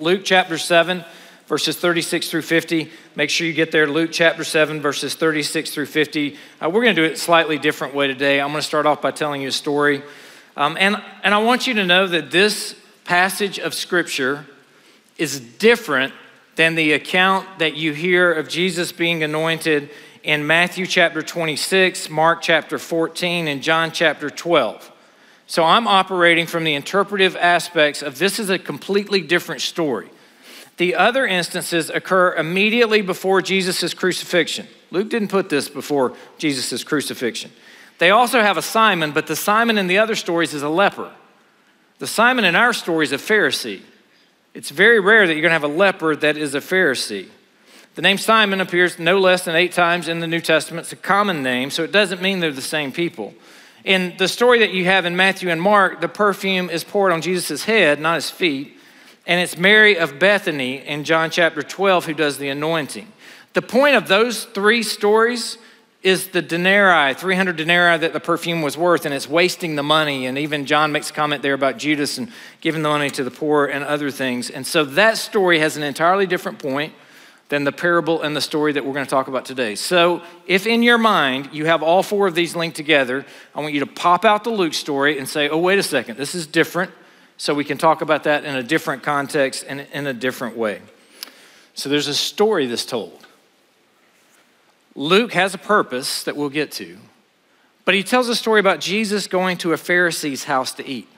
Luke chapter 7, verses 36 through 50. Make sure you get there. Luke chapter 7, verses 36 through 50. Uh, we're going to do it slightly different way today. I'm going to start off by telling you a story. Um, and, and I want you to know that this passage of Scripture is different than the account that you hear of Jesus being anointed in Matthew chapter 26, Mark chapter 14, and John chapter 12. So I'm operating from the interpretive aspects of this is a completely different story. The other instances occur immediately before Jesus' crucifixion. Luke didn't put this before Jesus' crucifixion. They also have a Simon, but the Simon in the other stories is a leper. The Simon in our story is a Pharisee. It's very rare that you're going to have a leper that is a Pharisee. The name Simon appears no less than eight times in the New Testament. It's a common name, so it doesn't mean they're the same people. In the story that you have in Matthew and Mark, the perfume is poured on Jesus' head, not his feet. And it's Mary of Bethany in John chapter 12 who does the anointing. The point of those three stories is the denarii, 300 denarii that the perfume was worth, and it's wasting the money. And even John makes a comment there about Judas and giving the money to the poor and other things. And so that story has an entirely different point than the parable and the story that we're going to talk about today. So, if in your mind you have all four of these linked together, I want you to pop out the Luke story and say, oh, wait a second, this is different. So, we can talk about that in a different context and in a different way. So, there's a story that's told. Luke has a purpose that we'll get to, but he tells a story about Jesus going to a Pharisee's house to eat.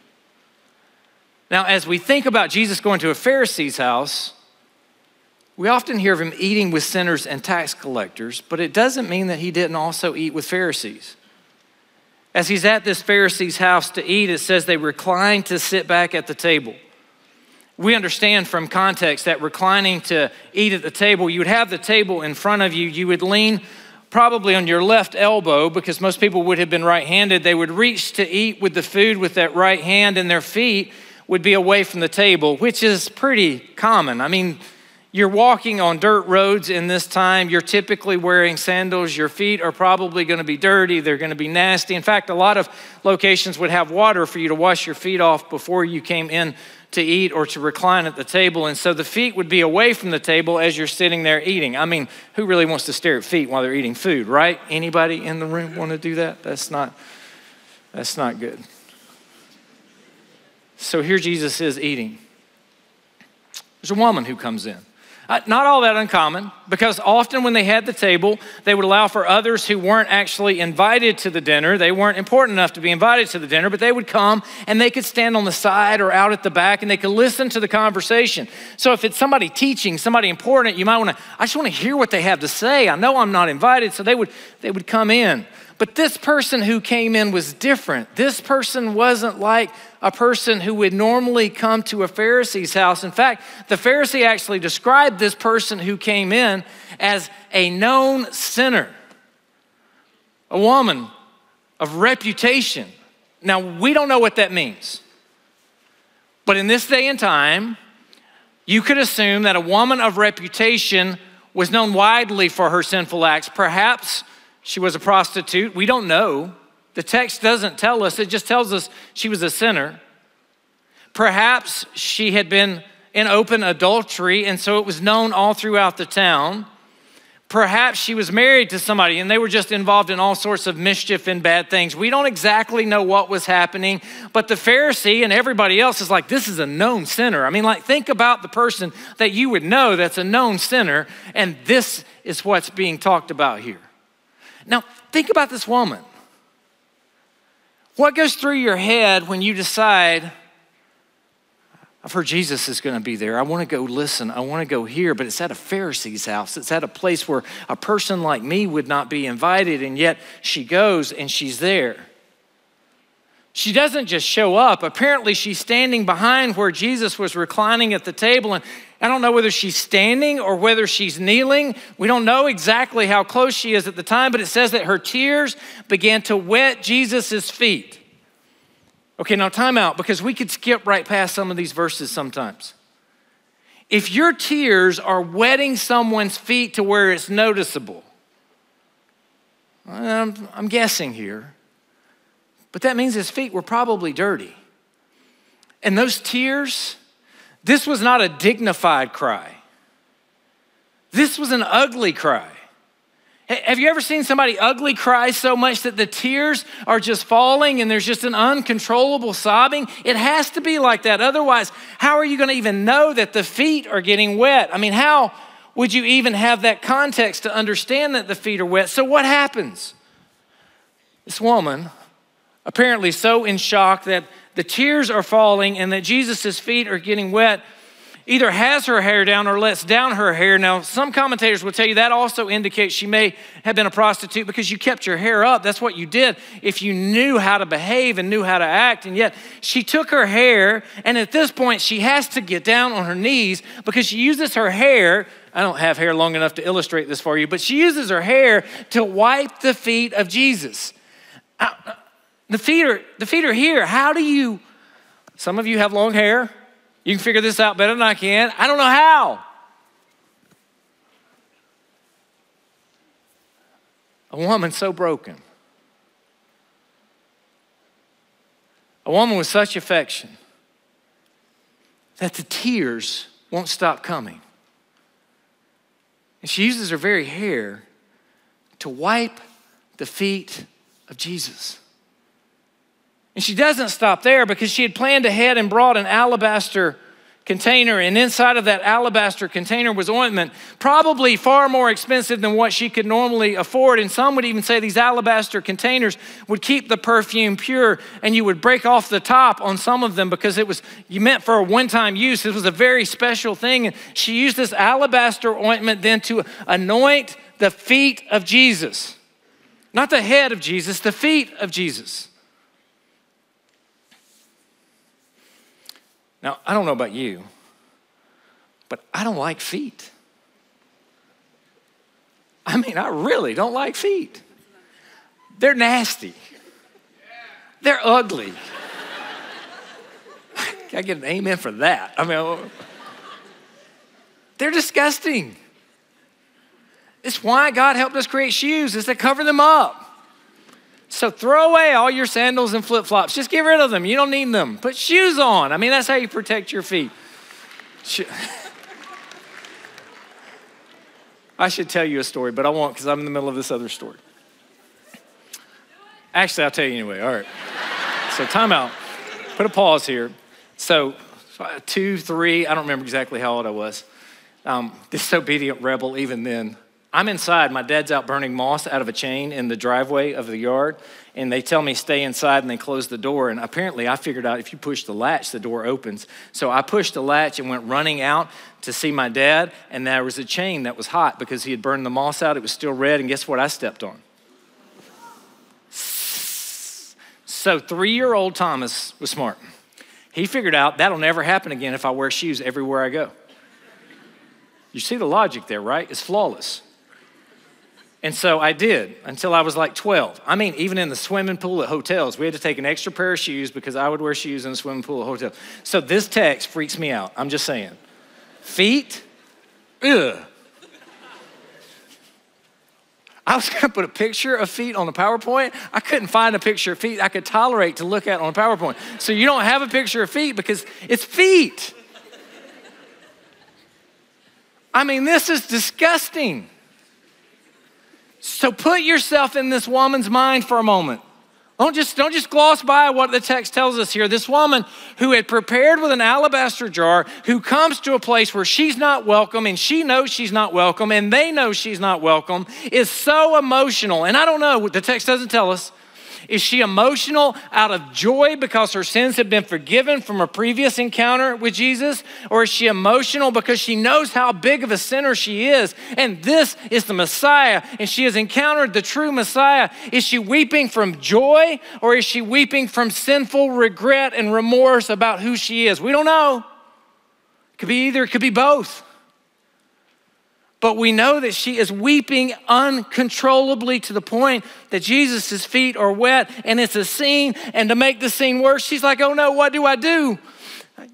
Now, as we think about Jesus going to a Pharisee's house, we often hear of him eating with sinners and tax collectors, but it doesn't mean that he didn't also eat with Pharisees. As he's at this Pharisee's house to eat, it says they reclined to sit back at the table. We understand from context that reclining to eat at the table, you would have the table in front of you, you would lean probably on your left elbow because most people would have been right handed. They would reach to eat with the food with that right hand, and their feet would be away from the table, which is pretty common. I mean, you're walking on dirt roads in this time. You're typically wearing sandals. Your feet are probably going to be dirty. They're going to be nasty. In fact, a lot of locations would have water for you to wash your feet off before you came in to eat or to recline at the table. And so the feet would be away from the table as you're sitting there eating. I mean, who really wants to stare at feet while they're eating food, right? Anybody in the room want to do that? That's not that's not good. So here Jesus is eating. There's a woman who comes in. Not all that uncommon, because often when they had the table, they would allow for others who weren't actually invited to the dinner. They weren't important enough to be invited to the dinner, but they would come and they could stand on the side or out at the back and they could listen to the conversation. So if it's somebody teaching, somebody important, you might want to, I just want to hear what they have to say. I know I'm not invited, so they would, they would come in. But this person who came in was different. This person wasn't like a person who would normally come to a Pharisee's house. In fact, the Pharisee actually described this person who came in as a known sinner, a woman of reputation. Now, we don't know what that means. But in this day and time, you could assume that a woman of reputation was known widely for her sinful acts. Perhaps she was a prostitute. We don't know. The text doesn't tell us, it just tells us she was a sinner. Perhaps she had been in open adultery, and so it was known all throughout the town. Perhaps she was married to somebody and they were just involved in all sorts of mischief and bad things. We don't exactly know what was happening, but the Pharisee and everybody else is like, this is a known sinner. I mean, like, think about the person that you would know that's a known sinner, and this is what's being talked about here. Now, think about this woman. What goes through your head when you decide, I've heard Jesus is going to be there. I want to go listen. I want to go here, but it's at a Pharisee's house. It's at a place where a person like me would not be invited, and yet she goes and she's there. She doesn't just show up. Apparently, she's standing behind where Jesus was reclining at the table. And I don't know whether she's standing or whether she's kneeling. We don't know exactly how close she is at the time, but it says that her tears began to wet Jesus' feet. Okay, now time out because we could skip right past some of these verses sometimes. If your tears are wetting someone's feet to where it's noticeable, I'm, I'm guessing here but that means his feet were probably dirty. And those tears, This was not a dignified cry. This was an ugly cry. Have you ever seen somebody ugly cry so much that the tears are just falling and there's just an uncontrollable sobbing? It has to be like that. Otherwise, how are you going to even know that the feet are getting wet? I mean, how would you even have that context to understand that the feet are wet? So, what happens? This woman, apparently so in shock that the tears are falling and that Jesus' feet are getting wet, either has her hair down or lets down her hair. Now, some commentators will tell you that also indicates she may have been a prostitute because you kept your hair up. That's what you did if you knew how to behave and knew how to act. And yet, she took her hair, and at this point, she has to get down on her knees because she uses her hair. I don't have hair long enough to illustrate this for you, but she uses her hair to wipe the feet of Jesus. The feet are, the feet are here. How do you, some of you have long hair. You can figure this out better than I can. I don't know how. A woman so broken. A woman with such affection that the tears won't stop coming. And she uses her very hair to wipe the feet of Jesus. And she doesn't stop there because she had planned ahead and brought an alabaster container, and inside of that alabaster container was ointment, probably far more expensive than what she could normally afford. And some would even say these alabaster containers would keep the perfume pure, and you would break off the top on some of them because it was you meant for a one-time use. It was a very special thing. And she used this alabaster ointment then to anoint the feet of Jesus. Not the head of Jesus, the feet of Jesus. Now, I don't know about you, but I don't like feet. I mean, I really don't like feet. They're nasty. They're ugly. I get an amen for that. I mean, they're disgusting. It's why God helped us create shoes, is to cover them up. So throw away all your sandals and flip flops. Just get rid of them. You don't need them. Put shoes on. I mean, that's how you protect your feet. I should tell you a story, but I won't because I'm in the middle of this other story. Actually, I'll tell you anyway. All right. So, time out. Put a pause here. So, two, three, I don't remember exactly how old I was. Um, disobedient rebel, even then. I'm inside. My dad's out burning moss out of a chain in the driveway of the yard, and they tell me stay inside and they close the door. And apparently, I figured out if you push the latch, the door opens. So I pushed the latch and went running out to see my dad, and there was a chain that was hot because he had burned the moss out. It was still red, and guess what I stepped on? So, three year old Thomas was smart. He figured out that'll never happen again if I wear shoes everywhere I go. You see the logic there, right? It's flawless. And so I did until I was like 12. I mean, even in the swimming pool at hotels, we had to take an extra pair of shoes because I would wear shoes in the swimming pool at hotels. So this text freaks me out. I'm just saying. Feet, ugh. I was gonna put a picture of feet on the PowerPoint. I couldn't find a picture of feet I could tolerate to look at on a PowerPoint. So you don't have a picture of feet because it's feet. I mean, this is disgusting. So put yourself in this woman's mind for a moment. Don't just, don't just gloss by what the text tells us here. This woman who had prepared with an alabaster jar, who comes to a place where she's not welcome and she knows she's not welcome and they know she's not welcome, is so emotional. And I don't know, the text doesn't tell us. Is she emotional out of joy because her sins have been forgiven from a previous encounter with Jesus? Or is she emotional because she knows how big of a sinner she is and this is the Messiah and she has encountered the true Messiah? Is she weeping from joy or is she weeping from sinful regret and remorse about who she is? We don't know. It could be either, it could be both but we know that she is weeping uncontrollably to the point that Jesus' feet are wet and it's a scene. And to make the scene worse, she's like, oh no, what do I do?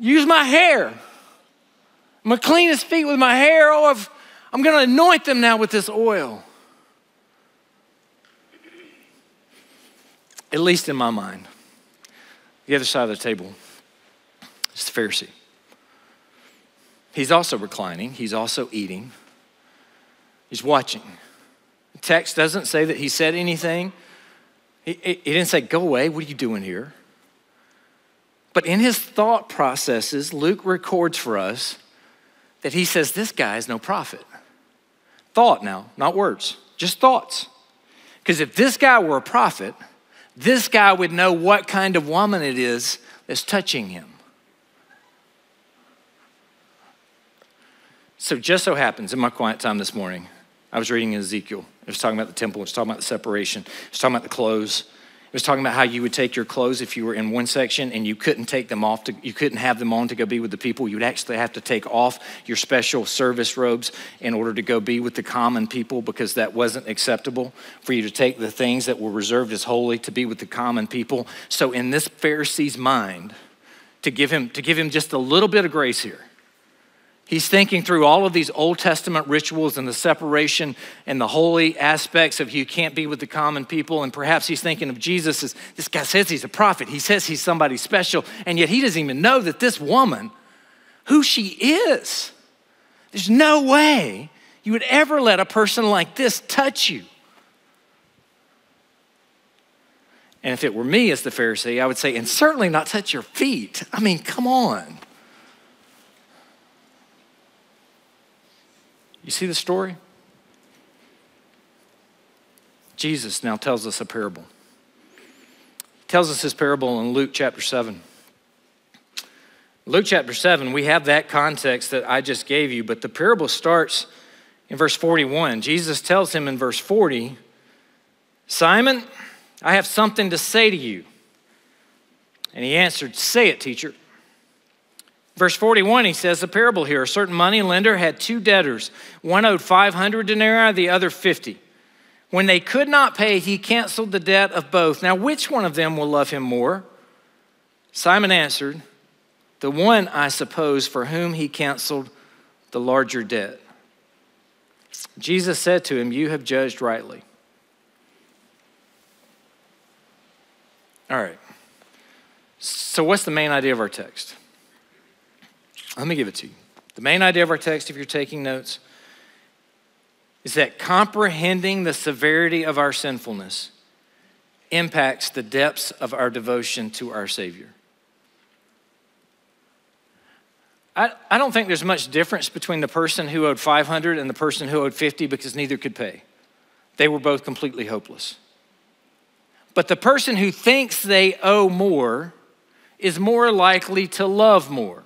Use my hair. I'm gonna clean his feet with my hair. Oh, I've, I'm gonna anoint them now with this oil. At least in my mind. The other side of the table is the Pharisee. He's also reclining, he's also eating, he's watching. The text doesn't say that he said anything. He, he didn't say, Go away, what are you doing here? But in his thought processes, Luke records for us that he says, This guy is no prophet. Thought now, not words, just thoughts. Because if this guy were a prophet, this guy would know what kind of woman it is that's touching him. So, just so happens in my quiet time this morning, I was reading Ezekiel. It was talking about the temple, it was talking about the separation, it was talking about the clothes. It was talking about how you would take your clothes if you were in one section and you couldn't take them off, to, you couldn't have them on to go be with the people. You would actually have to take off your special service robes in order to go be with the common people because that wasn't acceptable for you to take the things that were reserved as holy to be with the common people. So, in this Pharisee's mind, to give him, to give him just a little bit of grace here, He's thinking through all of these Old Testament rituals and the separation and the holy aspects of you can't be with the common people. And perhaps he's thinking of Jesus as this guy says he's a prophet. He says he's somebody special. And yet he doesn't even know that this woman, who she is, there's no way you would ever let a person like this touch you. And if it were me as the Pharisee, I would say, and certainly not touch your feet. I mean, come on. You see the story? Jesus now tells us a parable. He tells us this parable in Luke chapter 7. Luke chapter 7, we have that context that I just gave you, but the parable starts in verse 41. Jesus tells him in verse 40, Simon, I have something to say to you. And he answered, Say it, teacher. Verse 41, he says the parable here. A certain money lender had two debtors. One owed 500 denarii, the other 50. When they could not pay, he canceled the debt of both. Now, which one of them will love him more? Simon answered, The one, I suppose, for whom he canceled the larger debt. Jesus said to him, You have judged rightly. All right. So, what's the main idea of our text? Let me give it to you. The main idea of our text, if you're taking notes, is that comprehending the severity of our sinfulness impacts the depths of our devotion to our Savior. I, I don't think there's much difference between the person who owed 500 and the person who owed 50 because neither could pay. They were both completely hopeless. But the person who thinks they owe more is more likely to love more.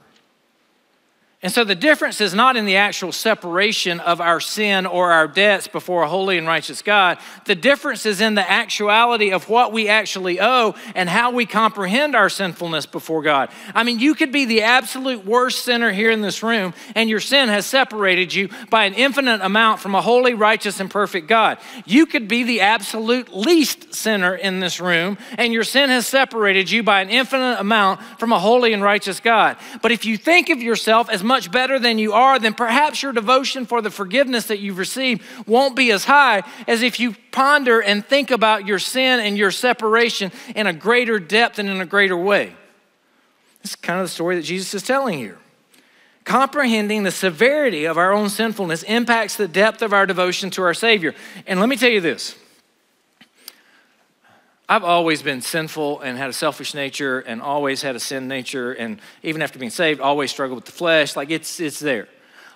And so the difference is not in the actual separation of our sin or our debts before a holy and righteous God. The difference is in the actuality of what we actually owe and how we comprehend our sinfulness before God. I mean, you could be the absolute worst sinner here in this room, and your sin has separated you by an infinite amount from a holy, righteous, and perfect God. You could be the absolute least sinner in this room, and your sin has separated you by an infinite amount from a holy and righteous God. But if you think of yourself as much better than you are, then perhaps your devotion for the forgiveness that you've received won't be as high as if you ponder and think about your sin and your separation in a greater depth and in a greater way. This is kind of the story that Jesus is telling here. Comprehending the severity of our own sinfulness impacts the depth of our devotion to our Savior. And let me tell you this I've always been sinful and had a selfish nature and always had a sin nature and even after being saved always struggled with the flesh like it's it's there.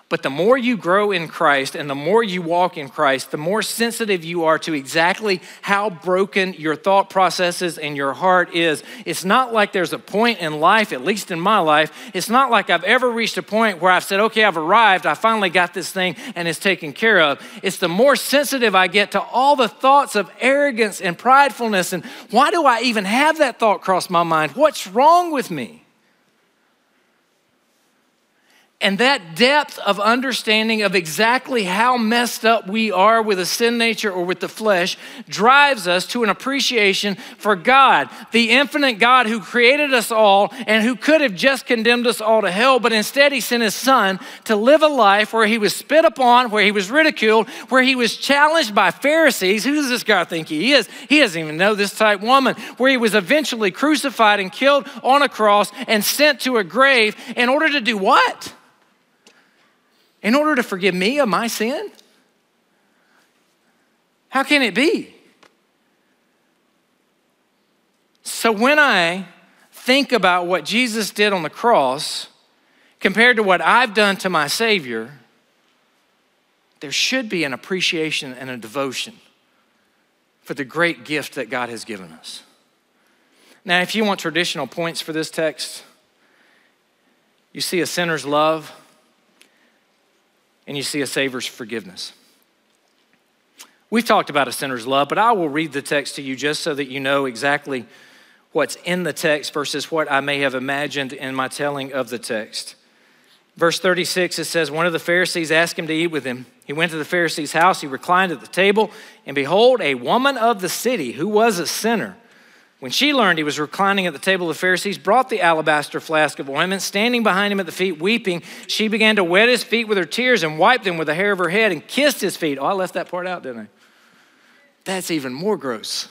But the more you grow in Christ and the more you walk in Christ, the more sensitive you are to exactly how broken your thought processes and your heart is. It's not like there's a point in life, at least in my life, it's not like I've ever reached a point where I've said, okay, I've arrived, I finally got this thing and it's taken care of. It's the more sensitive I get to all the thoughts of arrogance and pridefulness and why do I even have that thought cross my mind? What's wrong with me? And that depth of understanding of exactly how messed up we are with a sin nature or with the flesh drives us to an appreciation for God, the infinite God who created us all and who could have just condemned us all to hell, but instead he sent his son to live a life where he was spit upon, where he was ridiculed, where he was challenged by Pharisees. Who does this guy think he is? He doesn't even know this type woman, where he was eventually crucified and killed on a cross and sent to a grave in order to do what? In order to forgive me of my sin? How can it be? So when I think about what Jesus did on the cross compared to what I've done to my Savior, there should be an appreciation and a devotion for the great gift that God has given us. Now, if you want traditional points for this text, you see a sinner's love and you see a Savior's forgiveness. We've talked about a sinner's love, but I will read the text to you just so that you know exactly what's in the text versus what I may have imagined in my telling of the text. Verse 36, it says, One of the Pharisees asked him to eat with him. He went to the Pharisee's house, he reclined at the table, and behold, a woman of the city who was a sinner. When she learned he was reclining at the table of the Pharisees, brought the alabaster flask of ointment, standing behind him at the feet, weeping. She began to wet his feet with her tears and wiped them with the hair of her head and kissed his feet. Oh, I left that part out, didn't I? That's even more gross.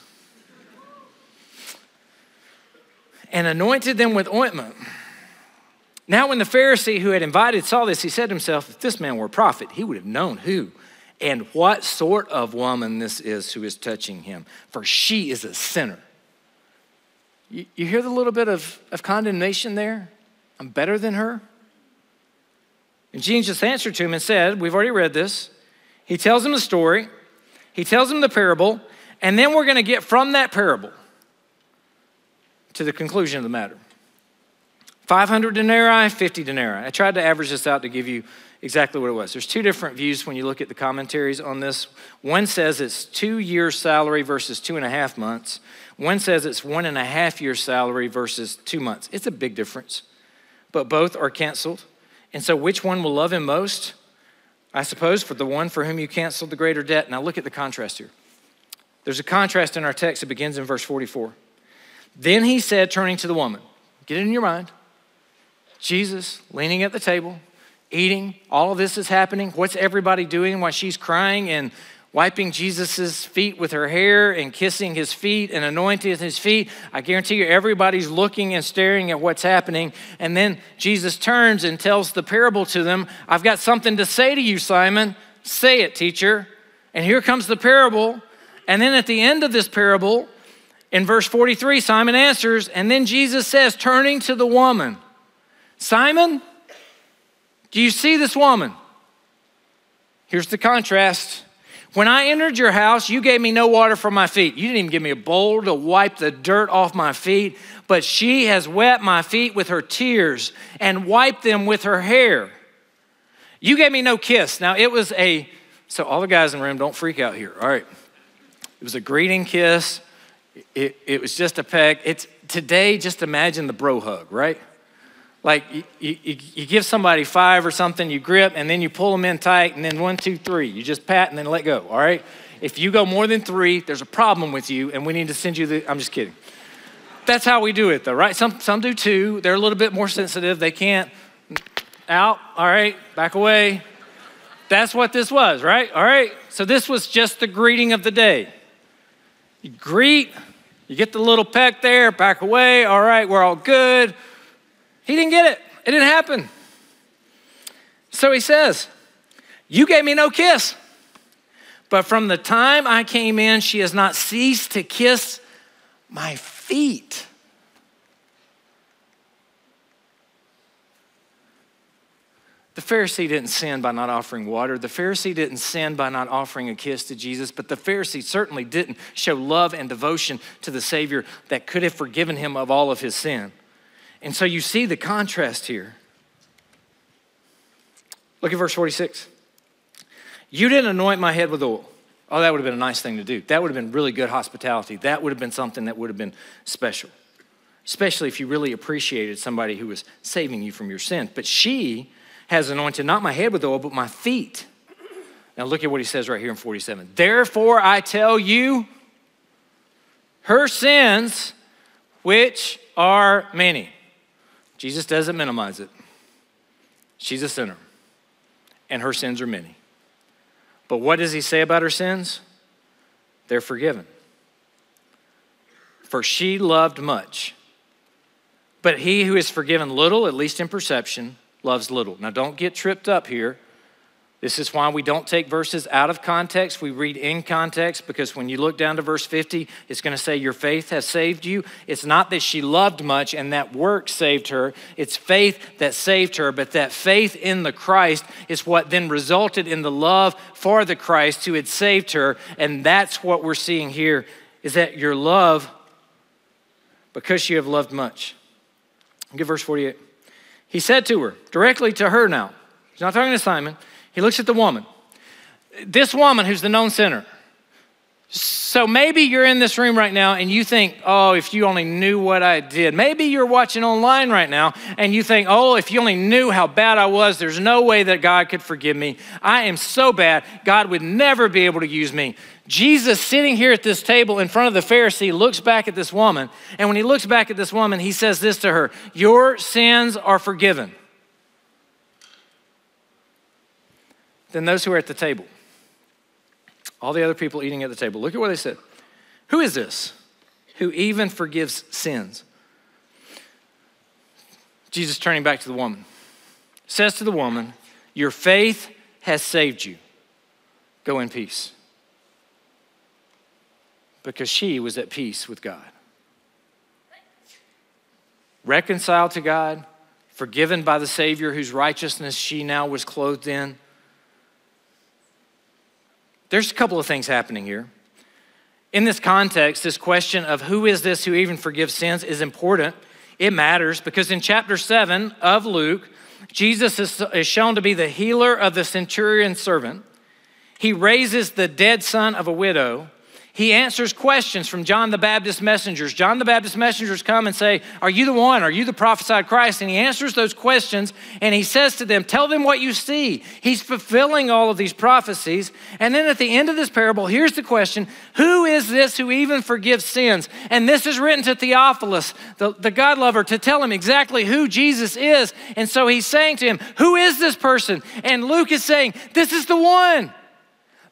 And anointed them with ointment. Now, when the Pharisee who had invited saw this, he said to himself, If this man were a prophet, he would have known who and what sort of woman this is who is touching him, for she is a sinner. You, you hear the little bit of, of condemnation there? I'm better than her? And Jesus answered to him and said, We've already read this. He tells him the story, he tells him the parable, and then we're going to get from that parable to the conclusion of the matter. 500 denarii, 50 denarii. I tried to average this out to give you exactly what it was. There's two different views when you look at the commentaries on this. One says it's two years' salary versus two and a half months. One says it's one and a half years' salary versus two months. It's a big difference, but both are canceled. And so, which one will love him most? I suppose for the one for whom you canceled the greater debt. Now, look at the contrast here. There's a contrast in our text that begins in verse 44. Then he said, turning to the woman, get it in your mind. Jesus leaning at the table, eating. All of this is happening. What's everybody doing while she's crying and wiping Jesus' feet with her hair and kissing his feet and anointing his feet? I guarantee you, everybody's looking and staring at what's happening. And then Jesus turns and tells the parable to them I've got something to say to you, Simon. Say it, teacher. And here comes the parable. And then at the end of this parable, in verse 43, Simon answers, and then Jesus says, turning to the woman, Simon, do you see this woman? Here's the contrast. When I entered your house, you gave me no water for my feet. You didn't even give me a bowl to wipe the dirt off my feet, but she has wet my feet with her tears and wiped them with her hair. You gave me no kiss. Now, it was a, so all the guys in the room, don't freak out here. All right. It was a greeting kiss. It, it was just a peck. It's today, just imagine the bro hug, right? Like you, you, you, give somebody five or something, you grip, and then you pull them in tight, and then one, two, three. You just pat and then let go, all right? If you go more than three, there's a problem with you, and we need to send you the. I'm just kidding. That's how we do it, though, right? Some, some do two. They're a little bit more sensitive. They can't. Out, all right, back away. That's what this was, right? All right. So this was just the greeting of the day. You greet, you get the little peck there, back away, all right, we're all good. He didn't get it, it didn't happen. So he says, You gave me no kiss. But from the time I came in, she has not ceased to kiss my feet. The Pharisee didn't sin by not offering water. The Pharisee didn't sin by not offering a kiss to Jesus, but the Pharisee certainly didn't show love and devotion to the Savior that could have forgiven him of all of his sin. And so you see the contrast here. Look at verse 46. You didn't anoint my head with oil. Oh, that would have been a nice thing to do. That would have been really good hospitality. That would have been something that would have been special, especially if you really appreciated somebody who was saving you from your sin. But she has anointed not my head with oil, but my feet. Now look at what he says right here in 47. Therefore, I tell you, her sins, which are many. Jesus doesn't minimize it. She's a sinner, and her sins are many. But what does he say about her sins? They're forgiven. For she loved much. But he who is forgiven little, at least in perception, loves little. Now don't get tripped up here. This is why we don't take verses out of context. We read in context because when you look down to verse 50, it's going to say, Your faith has saved you. It's not that she loved much and that work saved her. It's faith that saved her, but that faith in the Christ is what then resulted in the love for the Christ who had saved her. And that's what we're seeing here is that your love, because you have loved much. Give verse 48. He said to her, directly to her now, he's not talking to Simon. He looks at the woman. This woman who's the known sinner. So maybe you're in this room right now and you think, oh, if you only knew what I did. Maybe you're watching online right now and you think, oh, if you only knew how bad I was, there's no way that God could forgive me. I am so bad, God would never be able to use me. Jesus, sitting here at this table in front of the Pharisee, looks back at this woman. And when he looks back at this woman, he says this to her Your sins are forgiven. Than those who are at the table. All the other people eating at the table. Look at what they said. Who is this who even forgives sins? Jesus turning back to the woman says to the woman, Your faith has saved you. Go in peace. Because she was at peace with God. Reconciled to God, forgiven by the Savior whose righteousness she now was clothed in there's a couple of things happening here. In this context, this question of who is this who even forgives sins is important. It matters because in chapter 7 of Luke, Jesus is, shown to be the healer of the centurion's servant. He raises the dead son of a widow he answers questions from John the Baptist messengers. John the Baptist messengers come and say, Are you the one? Are you the prophesied Christ? And he answers those questions and he says to them, Tell them what you see. He's fulfilling all of these prophecies. And then at the end of this parable, here's the question Who is this who even forgives sins? And this is written to Theophilus, the, the God lover, to tell him exactly who Jesus is. And so he's saying to him, Who is this person? And Luke is saying, This is the one.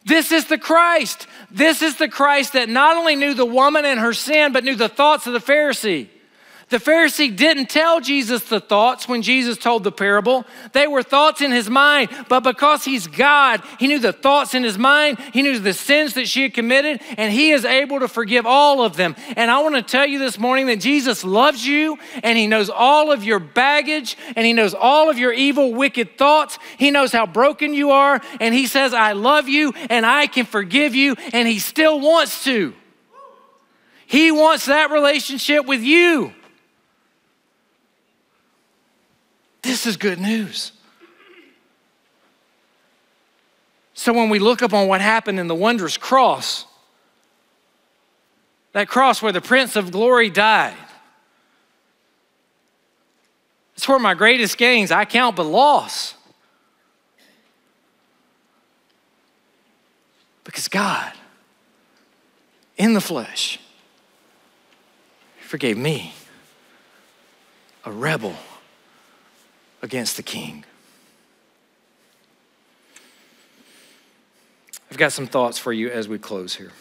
This is the Christ. This is the Christ that not only knew the woman and her sin, but knew the thoughts of the Pharisee. The Pharisee didn't tell Jesus the thoughts when Jesus told the parable. They were thoughts in his mind, but because he's God, he knew the thoughts in his mind. He knew the sins that she had committed, and he is able to forgive all of them. And I want to tell you this morning that Jesus loves you, and he knows all of your baggage, and he knows all of your evil, wicked thoughts. He knows how broken you are, and he says, I love you, and I can forgive you, and he still wants to. He wants that relationship with you. This is good news. So when we look upon what happened in the wondrous cross, that cross where the Prince of Glory died, it's where my greatest gains I count but loss. Because God, in the flesh, forgave me, a rebel against the king. I've got some thoughts for you as we close here.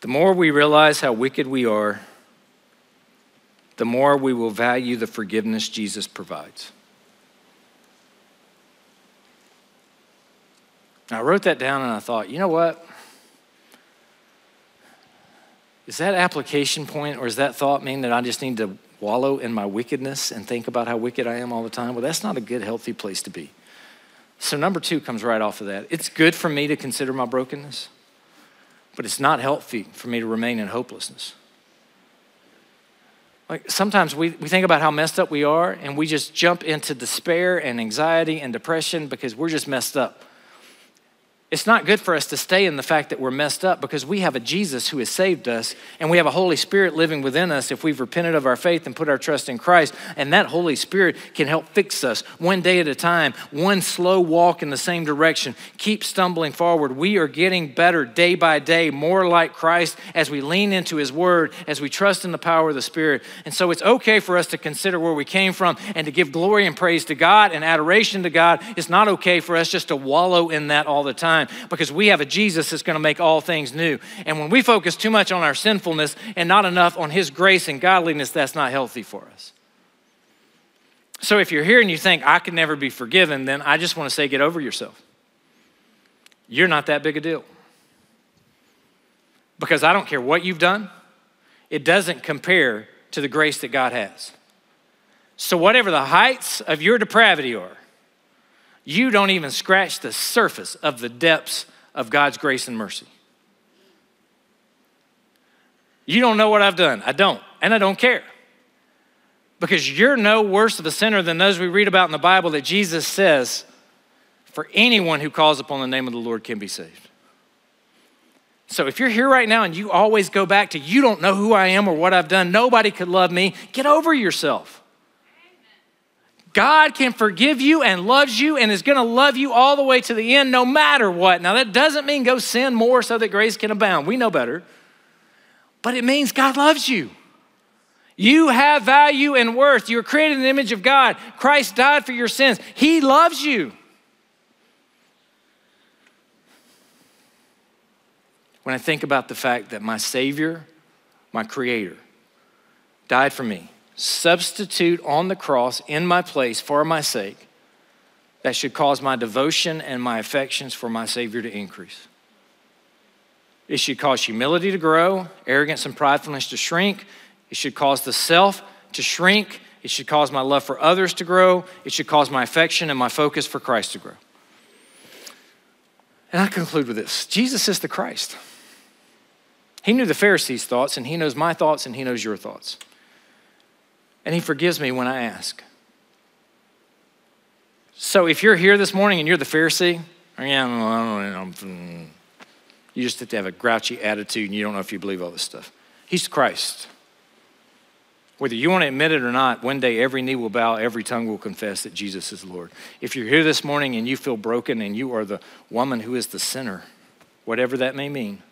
The more we realize how wicked we are, the more we will value the forgiveness Jesus provides. I wrote that down and I thought, you know what? Is that application point or is that thought mean that I just need to wallow in my wickedness and think about how wicked I am all the time, well, that's not a good, healthy place to be. So, number two comes right off of that. It's good for me to consider my brokenness, but it's not healthy for me to remain in hopelessness. Like sometimes we, we think about how messed up we are and we just jump into despair and anxiety and depression because we're just messed up. It's not good for us to stay in the fact that we're messed up because we have a Jesus who has saved us and we have a Holy Spirit living within us if we've repented of our faith and put our trust in Christ. And that Holy Spirit can help fix us one day at a time, one slow walk in the same direction. Keep stumbling forward. We are getting better day by day, more like Christ as we lean into His Word, as we trust in the power of the Spirit. And so it's okay for us to consider where we came from and to give glory and praise to God and adoration to God. It's not okay for us just to wallow in that all the time time because we have a Jesus that's going to make all things new. And when we focus too much on our sinfulness and not enough on His grace and godliness, that's not healthy for us. So if you're here and you think, I can never be forgiven, then I just want to say, get over yourself. You're not that big a deal. Because I don't care what you've done, it doesn't compare to the grace that God has. So, whatever the heights of your depravity are, you don't even scratch the surface of the depths of God's grace and mercy. You don't know what I've done. I don't, and I don't care. Because you're no worse of a sinner than those we read about in the Bible that Jesus says, for anyone who calls upon the name of the Lord can be saved. So if you're here right now and you always go back to, you don't know who I am or what I've done, nobody could love me, get over yourself. God can forgive you and loves you and is going to love you all the way to the end, no matter what. Now, that doesn't mean go sin more so that grace can abound. We know better. But it means God loves you. You have value and worth. You are created in the image of God. Christ died for your sins. He loves you. When I think about the fact that my Savior, my Creator, died for me, substitute on the cross in my place for my sake, that should cause my devotion and my affections for my Savior to increase. It should cause humility to grow, arrogance and pridefulness to shrink. It should cause the self to shrink. It should cause my love for others to grow. It should cause my affection and my focus for Christ to grow. And I conclude with this Jesus is the Christ. He knew the Pharisees' thoughts, and He knows my thoughts, and He knows your thoughts and He forgives me when I ask. So if you're here this morning and you're the Pharisee, oh, don't know, mm, you just have to have a grouchy attitude and you don't know if you believe all this stuff. He's Christ. Whether you want to admit it or not, one day every knee will bow, every tongue will confess that Jesus is Lord. If you're here this morning and you feel broken and you are the woman who is the sinner, whatever that may mean,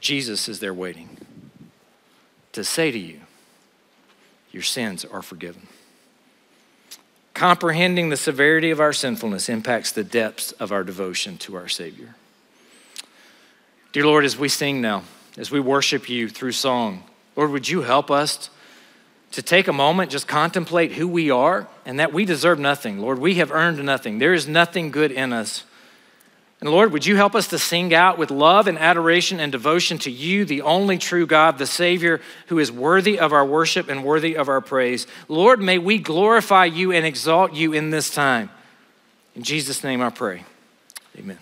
Jesus is there waiting to say to you, your sins are forgiven. Comprehending the severity of our sinfulness impacts the depths of our devotion to our Savior. Dear Lord, as we sing now, as we worship you through song, Lord, would you help us to take a moment, just contemplate who we are and that we deserve nothing. Lord, we have earned nothing. There is nothing good in us. And Lord, would you help us to sing out with love and adoration and devotion to you, the only true God, the Savior, who is worthy of our worship and worthy of our praise. Lord, may we glorify you and exalt you in this time. In Jesus' name I pray. Amen.